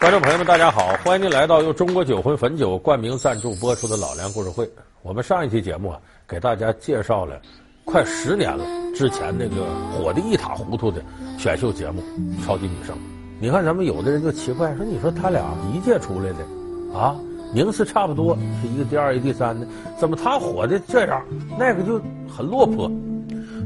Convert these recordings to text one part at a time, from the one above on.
观众朋友们，大家好！欢迎您来到由中国酒魂汾酒冠名赞助播出的《老梁故事会》。我们上一期节目啊，给大家介绍了快十年了之前那个火得一塌糊涂的选秀节目《超级女声》。你看，咱们有的人就奇怪说：“你说他俩一届出来的啊，名次差不多，是一个第二，一个第三的，怎么他火的这样，那个就很落魄？”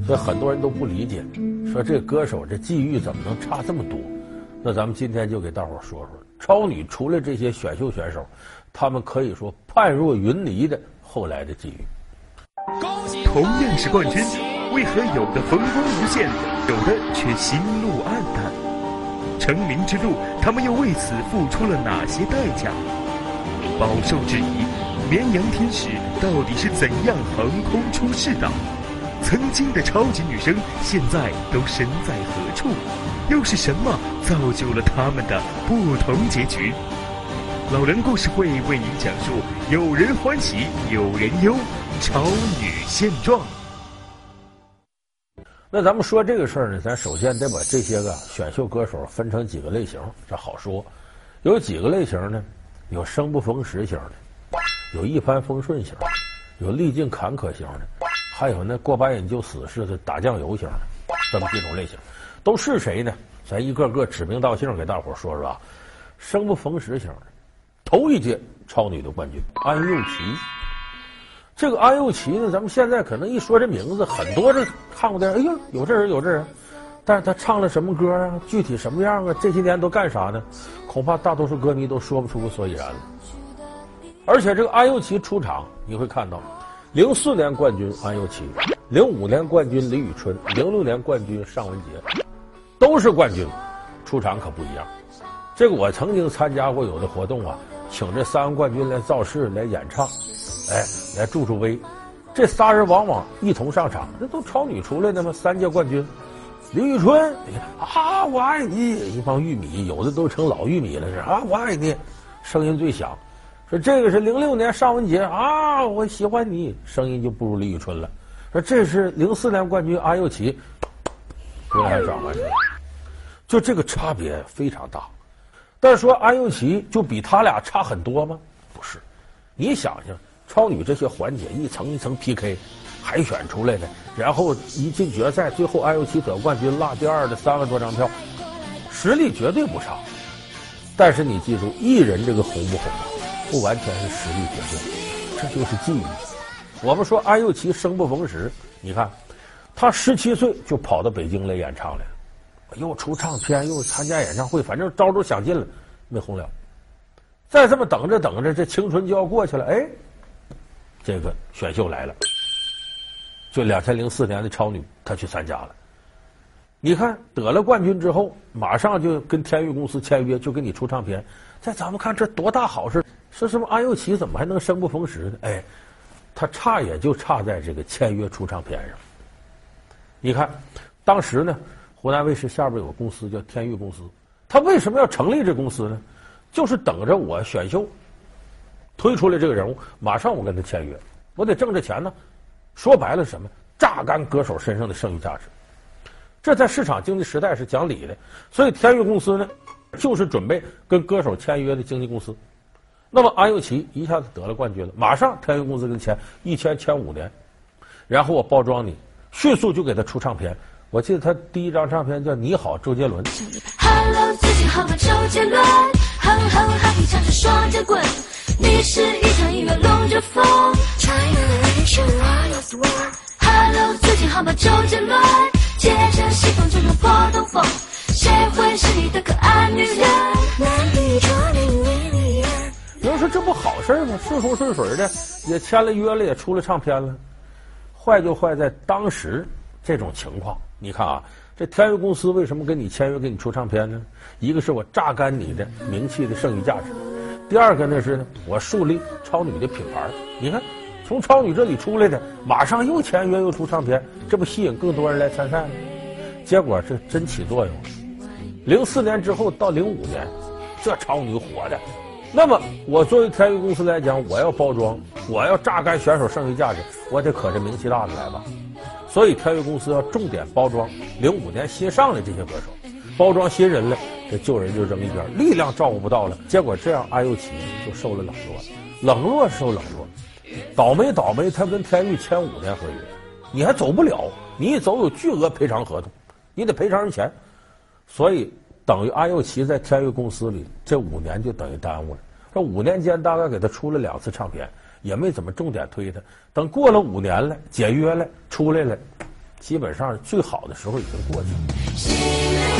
所以很多人都不理解，说这歌手这际遇怎么能差这么多？那咱们今天就给大伙说说。超女除了这些选秀选手，他们可以说判若云泥的后来的际遇。同样是冠军，为何有的风光无限，有的却心路黯淡？成名之路，他们又为此付出了哪些代价？饱受质疑，绵羊天使到底是怎样横空出世的？曾经的超级女声，现在都身在何处？又是什么造就了他们的不同结局？老梁故事会为您讲述：有人欢喜，有人忧，超女现状。那咱们说这个事儿呢，咱首先得把这些个选秀歌手分成几个类型，这好说。有几个类型呢？有生不逢时型的，有一帆风顺型的，有历尽坎坷型的，还有那过把瘾就死似的打酱油型的，这么几种类型。都是谁呢？咱一个个指名道姓给大伙说说啊。生不逢时型的，头一届超女的冠军安又琪。这个安又琪呢，咱们现在可能一说这名字，很多人看过电影，哎呦，有这人，有这人。但是他唱了什么歌啊？具体什么样啊？这些年都干啥呢？恐怕大多数歌迷都说不出个所以然了。而且这个安又琪出场，你会看到，零四年冠军安又琪，零五年冠军李宇春，零六年冠军尚雯婕。都是冠军，出场可不一样。这个我曾经参加过有的活动啊，请这三个冠军来造势、来演唱，哎，来助助威。这仨人往往一同上场，这都超女出来的吗？三届冠军，李宇春，啊，我爱你！一帮玉米，有的都成老玉米了，是啊，我爱你，声音最响。说这个是零六年尚雯婕啊，我喜欢你，声音就不如李宇春了。说这是零四年冠军安又琪，回来还长完。就这个差别非常大，但是说安又琪就比他俩差很多吗？不是，你想想，超女这些环节一层一层 PK，海选出来的，然后一进决赛，最后安又琪得冠军，落第二的三万多张票，实力绝对不差。但是你记住，艺人这个红不红，不完全是实力决定，这就是际遇。我们说安又琪生不逢时，你看，他十七岁就跑到北京来演唱了。又出唱片，又参加演唱会，反正招都想尽了，没红了。再这么等着等着，这青春就要过去了。哎，这个选秀来了，就两千零四年的超女，她去参加了。你看得了冠军之后，马上就跟天娱公司签约，就给你出唱片。在咱们看这多大好事，说什么安又琪怎么还能生不逢时呢？哎，她差也就差在这个签约出唱片上。你看当时呢。湖南卫视下边有个公司叫天悦公司，他为什么要成立这公司呢？就是等着我选秀推出来这个人物，马上我跟他签约，我得挣这钱呢。说白了，什么榨干歌手身上的剩余价值，这在市场经济时代是讲理的。所以天悦公司呢，就是准备跟歌手签约的经纪公司。那么安又琪一下子得了冠军了，马上天悦公司跟签一签签五年，然后我包装你，迅速就给他出唱片。我记得他第一张唱片叫《你好，周杰伦》。Hello，好吗，周杰伦？哼哼哈，你唱着双截棍。你是一场音乐龙卷风。Hello，最近好吗，周杰伦？借着西风就能破东风。谁会是你的可爱女人？有人说这不好事吗？顺风顺水的，也签了约了，也出了唱片了。坏就坏在当时这种情况。你看啊，这天娱公司为什么跟你签约，给你出唱片呢？一个是我榨干你的名气的剩余价值，第二个呢是呢我树立超女的品牌。你看，从超女这里出来的，马上又签约又出唱片，这不吸引更多人来参赛吗？结果这真起作用了。零四年之后到零五年，这超女火的，那么我作为天娱公司来讲，我要包装，我要榨干选手剩余价值，我得可着名气大的来吧。所以天悦公司要重点包装零五年新上的这些歌手，包装新人了，这旧人就扔一边，力量照顾不到了。结果这样，安又琪就受了冷落，冷落受冷落，倒霉倒霉，他跟天域签五年合约，你还走不了，你一走有巨额赔偿合同，你得赔偿人钱，所以等于安又琪在天域公司里这五年就等于耽误了。这五年间大概给他出了两次唱片，也没怎么重点推他。等过了五年了，解约了，出来了。基本上最好的时候已经过去了。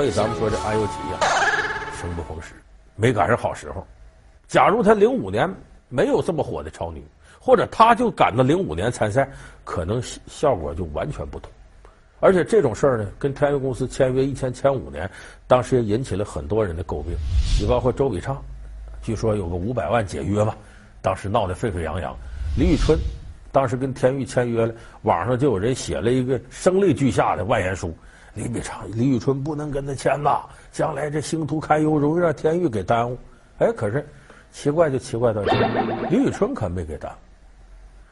所以咱们说这安又琪呀，生不逢时，没赶上好时候。假如她零五年没有这么火的超女，或者她就赶到零五年参赛，可能效果就完全不同。而且这种事儿呢，跟天域公司签约一签签五年，当时也引起了很多人的诟病。你包括周笔畅，据说有个五百万解约吧，当时闹得沸沸扬扬。李宇春当时跟天域签约了，网上就有人写了一个声泪俱下的万言书。李笔畅、李宇春不能跟他签呐，将来这星途堪忧，容易让天域给耽误。哎，可是奇怪就奇怪到这，李宇春可没给耽误。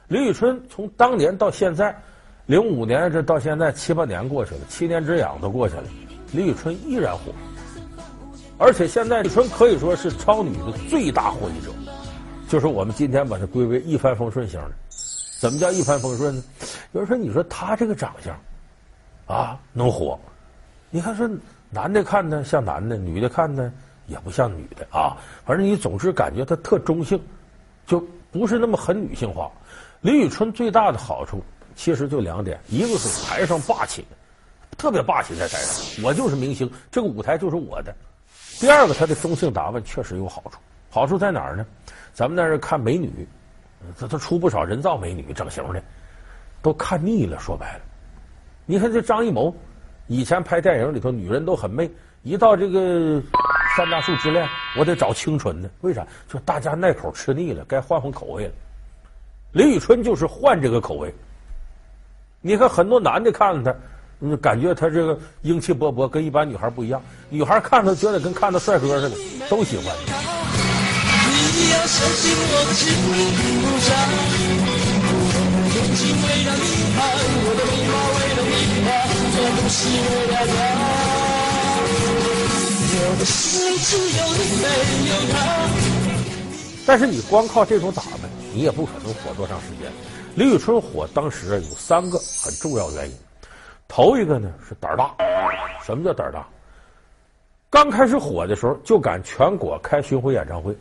李宇春从当年到现在，零五年这到现在七八年过去了，七年之痒都过去了，李宇春依然火。而且现在李宇春可以说是超女的最大获益者，就是我们今天把它归为一帆风顺型的。怎么叫一帆风顺呢？有人说，你说她这个长相。啊，能火！你看，说男的看呢像男的，女的看呢也不像女的啊。反正你总是感觉她特中性，就不是那么很女性化。李宇春最大的好处其实就两点：一个是台上霸气，特别霸气在台上，我就是明星，这个舞台就是我的；第二个，她的中性打扮确实有好处。好处在哪儿呢？咱们在这看美女，这都出不少人造美女整形的，都看腻了。说白了。你看这张艺谋，以前拍电影里头女人都很媚，一到这个《三大树之恋》，我得找清纯的。为啥？就大家耐口吃腻了，该换换口味了。李宇春就是换这个口味。你看很多男的看了他，感觉他这个英气勃勃，跟一般女孩不一样。女孩看他觉得跟看到帅哥似的，都喜欢。我有但是你光靠这种打扮，你也不可能火多长时间。李宇春火当时有三个很重要原因，头一个呢是胆儿大。什么叫胆儿大？刚开始火的时候就敢全国开巡回演唱会。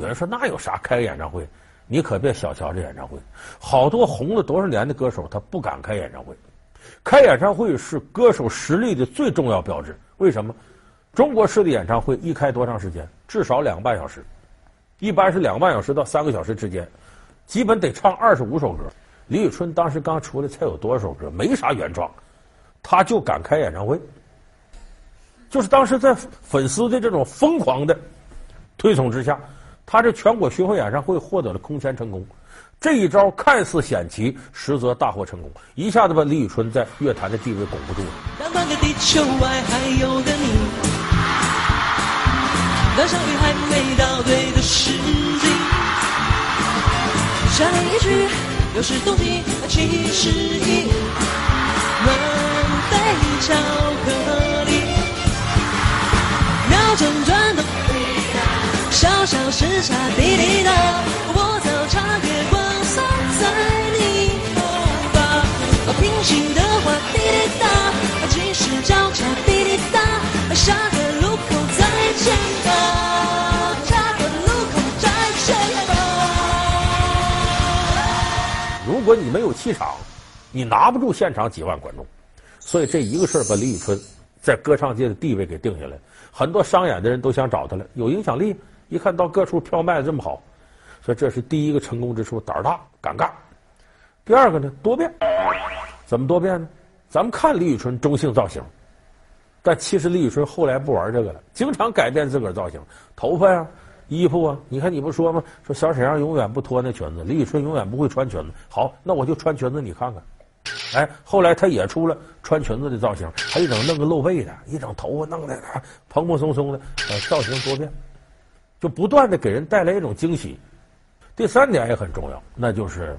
有人说那有啥开个演唱会？你可别小瞧这演唱会，好多红了多少年的歌手他不敢开演唱会。开演唱会是歌手实力的最重要标志。为什么？中国式的演唱会一开多长时间？至少两个半小时，一般是两个半小时到三个小时之间，基本得唱二十五首歌。李宇春当时刚出来才有多少首歌？没啥原创，他就敢开演唱会。就是当时在粉丝的这种疯狂的推崇之下，他这全国巡回演唱会获得了空前成功。这一招看似险棋，实则大获成功，一下子把李宇春在乐坛的地位巩固住了。当半个地球外还有个你，当相遇还没到对的时机，下一句有时动情，其实已能被巧克力，秒针转，小小时差滴滴答，我早茶月光洒。在你头发，平行的话滴滴答，计时交叉滴滴答，下个路口再见吧，下个路口再见吧。如果你没有气场，你拿不住现场几万观众，所以这一个事儿把李宇春在歌唱界的地位给定下来。很多商演的人都想找他了，有影响力，一看到各处票卖的这么好。说这是第一个成功之处，胆大，敢干。第二个呢，多变。怎么多变呢？咱们看李宇春中性造型，但其实李宇春后来不玩这个了，经常改变自个儿造型，头发呀、衣服啊。你看你不说吗？说小沈阳永远不脱那裙子，李宇春永远不会穿裙子。好，那我就穿裙子，你看看。哎，后来他也出了穿裙子的造型，还一整弄个露背的，一整头发弄的蓬蓬松松的，呃，造型多变，就不断的给人带来一种惊喜。第三点也很重要，那就是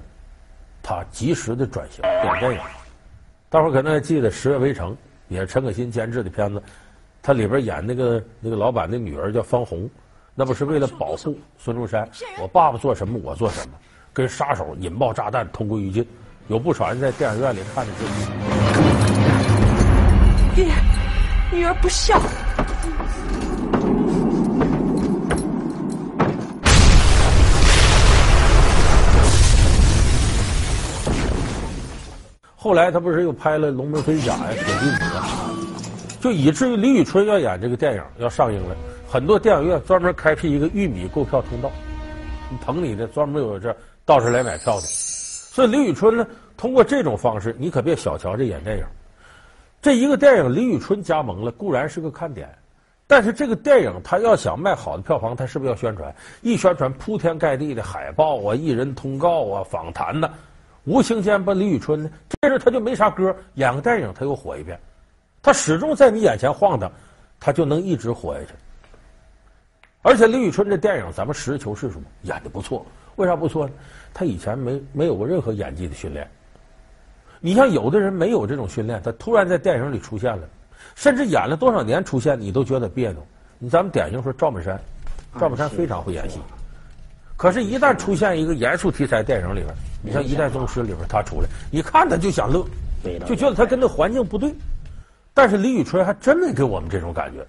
他及时的转型演电影。大伙儿可能还记得《十月围城》。也是陈可辛监制的片子，他里边演那个那个老板的女儿叫方红，那不是为了保护孙中山，我爸爸做什么我做什么，跟杀手引爆炸弹同归于尽，有不少人在电影院里看的这个。爹，女儿不孝。后来他不是又拍了《龙门飞甲》呀，《铁臂女》啊，就以至于李宇春要演这个电影要上映了，很多电影院专门开辟一个玉米购票通道，捧你的专门有这到这来买票的。所以李宇春呢，通过这种方式，你可别小瞧这演电影。这一个电影李宇春加盟了，固然是个看点，但是这个电影他要想卖好的票房，他是不是要宣传？一宣传，铺天盖地的海报啊、艺人通告啊、访谈呐。无形间把李宇春呢，这时他就没啥歌，演个电影他又火一遍，他始终在你眼前晃荡，他就能一直火下去。而且李宇春这电影，咱们实事求是说，演的不错。为啥不错呢？他以前没没有过任何演技的训练。你像有的人没有这种训练，他突然在电影里出现了，甚至演了多少年出现，你都觉得别扭。你咱们典型说赵本山，赵本山非常会演戏。可是，一旦出现一个严肃题材电影里边，你像《一代宗师》里边他出来，一看他就想乐，就觉得他跟那环境不对。但是李宇春还真没给我们这种感觉，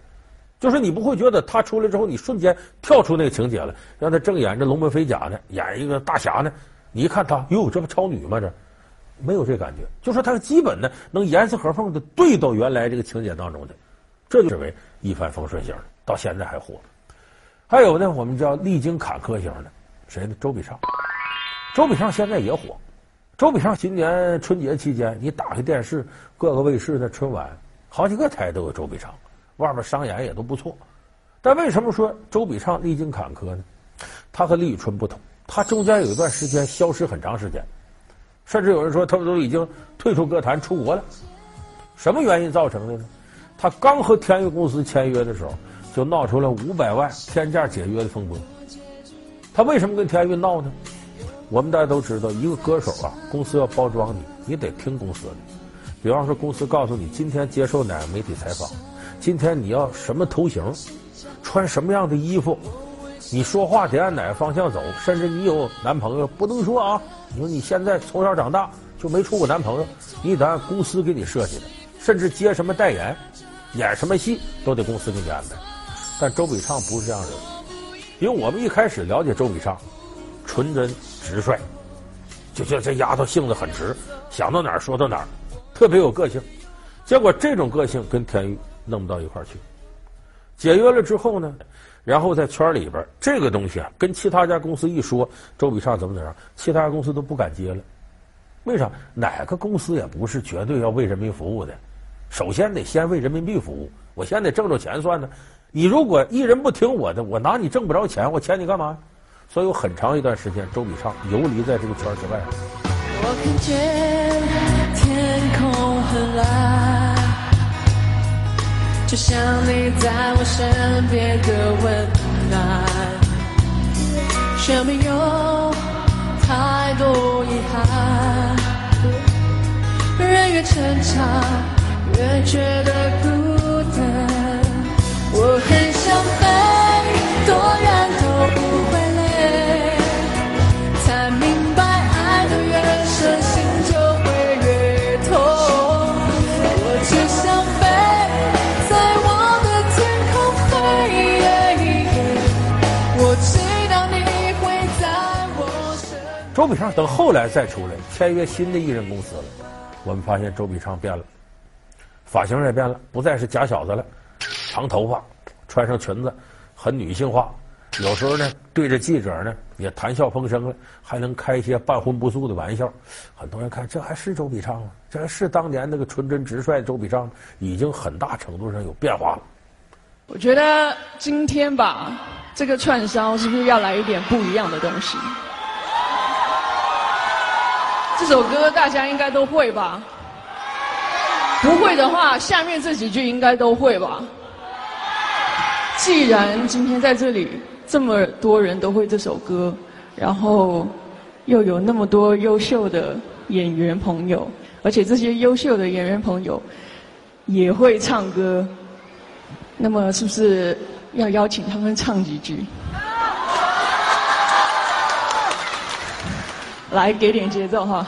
就是你不会觉得他出来之后，你瞬间跳出那个情节了，让他正演着龙门飞甲呢，演一个大侠呢，你一看他，哟，这不超女吗？这没有这感觉，就说他基本呢能严丝合缝的对到原来这个情节当中的，这就认为一帆风顺型的，到现在还火。还有呢，我们叫历经坎坷型的。谁呢？周笔畅，周笔畅现在也火。周笔畅今年春节期间，你打开电视，各个卫视的春晚，好几个台都有周笔畅，外面商演也都不错。但为什么说周笔畅历经坎坷呢？他和李宇春不同，他中间有一段时间消失很长时间，甚至有人说他们都已经退出歌坛出国了。什么原因造成的呢？他刚和天娱公司签约的时候，就闹出了五百万天价解约的风波。他为什么跟天娱闹呢？我们大家都知道，一个歌手啊，公司要包装你，你得听公司的。比方说，公司告诉你今天接受哪个媒体采访，今天你要什么头型，穿什么样的衣服，你说话得按哪个方向走，甚至你有男朋友不能说啊。你说你现在从小长大就没处过男朋友，你得按公司给你设计的，甚至接什么代言，演什么戏都得公司给你安排。但周笔畅不是这样的人。因为我们一开始了解周笔畅，纯真直率，就觉得这丫头性子很直，想到哪儿说到哪儿，特别有个性。结果这种个性跟天玉弄不到一块儿去。解约了之后呢，然后在圈里边这个东西啊，跟其他家公司一说周笔畅怎么怎么样，其他公司都不敢接了。为啥？哪个公司也不是绝对要为人民服务的，首先得先为人民币服务，我先得挣着钱算呢。你如果艺人不听我的，我拿你挣不着钱，我签你干嘛？所以有很长一段时间，周笔畅游离在这个圈之外。我看见天空很蓝，就像你在我身边的温暖。生命有太多遗憾，人越成长，越觉得孤单。我很想飞，多周笔畅等后来再出来签约新的艺人公司了，我们发现周笔畅变了，发型也变了，不再是假小子了。长头发，穿上裙子，很女性化，有时候呢，对着记者呢也谈笑风生了，还能开一些半荤不素的玩笑。很多人看，这还是周笔畅吗？这还是当年那个纯真直率的周笔畅吗，已经很大程度上有变化了。我觉得今天吧，这个串烧是不是要来一点不一样的东西？这首歌大家应该都会吧？不会的话，下面这几句应该都会吧？既然今天在这里这么多人都会这首歌，然后又有那么多优秀的演员朋友，而且这些优秀的演员朋友也会唱歌，那么是不是要邀请他们唱几句？来，给点节奏哈！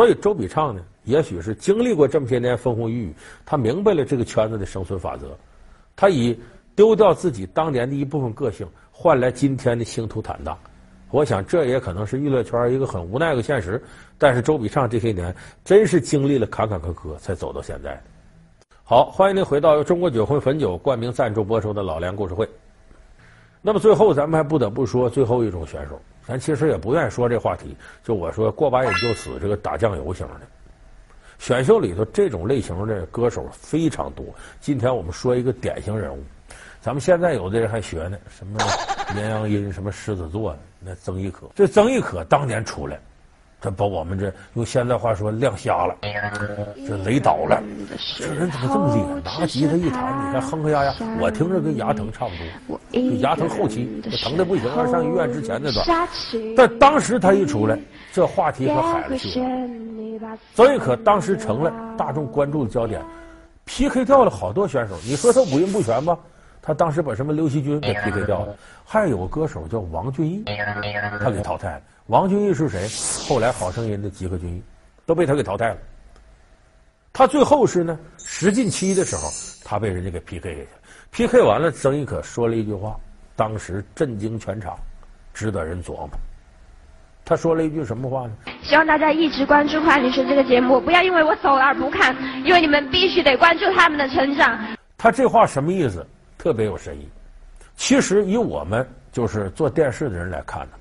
所以周笔畅呢，也许是经历过这么些年风风雨雨，他明白了这个圈子的生存法则，他以丢掉自己当年的一部分个性，换来今天的星途坦荡。我想这也可能是娱乐圈一个很无奈的现实。但是周笔畅这些年真是经历了坎坎坷坷，才走到现在。好，欢迎您回到由中国酒魂汾酒冠名赞助播出的《老梁故事会》。那么最后，咱们还不得不说最后一种选手。咱其实也不愿意说这话题，就我说过把瘾就死这个打酱油型的选秀里头，这种类型的歌手非常多。今天我们说一个典型人物，咱们现在有的人还学呢，什么绵羊音，什么狮子座，那曾轶可。这曾轶可当年出来。他把我们这用现在话说亮瞎了，这雷倒了。这人怎么这么厉害？拿吉他一弹，你看哼哼呀呀，我听着跟牙疼差不多。就牙疼后期，疼的不行，要上医院之前那段。但当时他一出来，这话题可海了去了。曾軼可当时成了大众关注的焦点，PK 掉了好多选手。你说他五音不全吧？他当时把什么刘惜君给 PK 掉了，还有个歌手叫王俊逸，他给淘汰了。王俊毅是谁？后来《好声音》的吉克隽逸都被他给淘汰了。他最后是呢，十进七的时候，他被人家给 PK 下去。PK 完了，曾轶可说了一句话，当时震惊全场，值得人琢磨。他说了一句什么话呢？希望大家一直关注《快女生》这个节目，不要因为我走了而不看，因为你们必须得关注他们的成长。他这话什么意思？特别有深意。其实以我们就是做电视的人来看呢。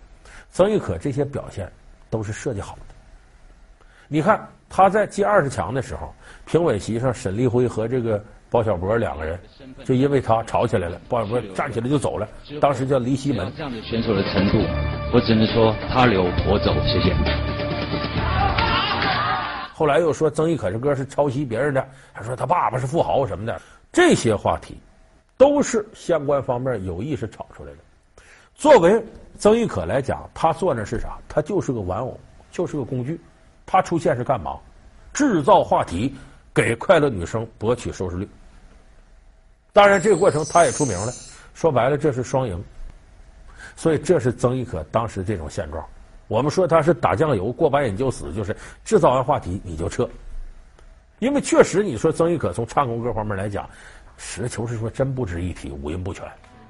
曾轶可这些表现都是设计好的。你看他在进二十强的时候，评委席上沈立辉和这个包小博两个人，就因为他吵起来了，包小博站起来就走了，当时叫离西门。这样的选手的程度，我只能说他留我走，谢谢。后来又说曾轶可这歌是抄袭别人的，还说他爸爸是富豪什么的，这些话题都是相关方面有意识炒出来的。作为曾轶可来讲，他做那是啥？他就是个玩偶，就是个工具。他出现是干嘛？制造话题，给快乐女生博取收视率。当然，这个过程他也出名了。说白了，这是双赢。所以，这是曾轶可当时这种现状。我们说他是打酱油，过把瘾就死，就是制造完话题你就撤。因为确实，你说曾轶可从唱功各方面来讲，实事求是说真不值一提，五音不全。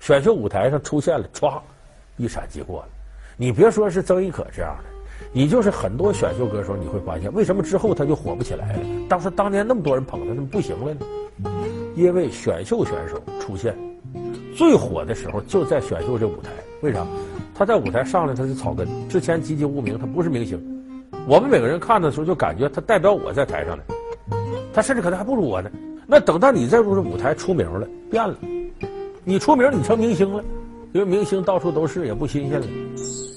选秀舞台上出现了，歘，一闪即过了。你别说是曾轶可这样的，你就是很多选秀歌手，你会发现为什么之后他就火不起来了？当时当年那么多人捧他，怎么不行了呢？因为选秀选手出现最火的时候就在选秀这舞台。为啥？他在舞台上来他是草根，之前籍籍无名，他不是明星。我们每个人看的时候就感觉他代表我在台上呢，他甚至可能还不如我呢。那等到你再入这舞台出名了，变了。你出名，你成明星了，因为明星到处都是，也不新鲜了。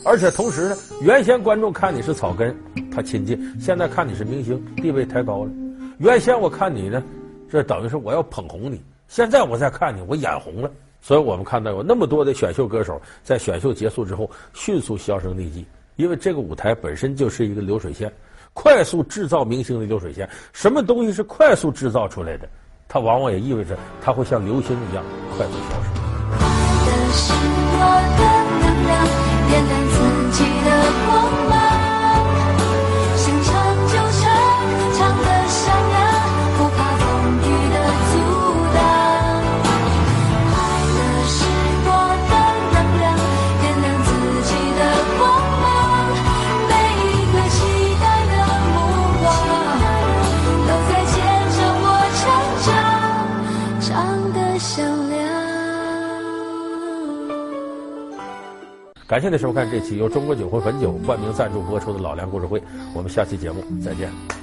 而且同时呢，原先观众看你是草根，他亲近；现在看你是明星，地位抬高了。原先我看你呢，这等于是我要捧红你；现在我再看你，我眼红了。所以我们看到有那么多的选秀歌手在选秀结束之后迅速销声匿迹，因为这个舞台本身就是一个流水线，快速制造明星的流水线。什么东西是快速制造出来的？它往往也意味着，它会像流星一样快速消失。快乐是我的能量，感谢您收看这期由中国酒会汾酒冠名赞助播出的《老梁故事会》，我们下期节目再见。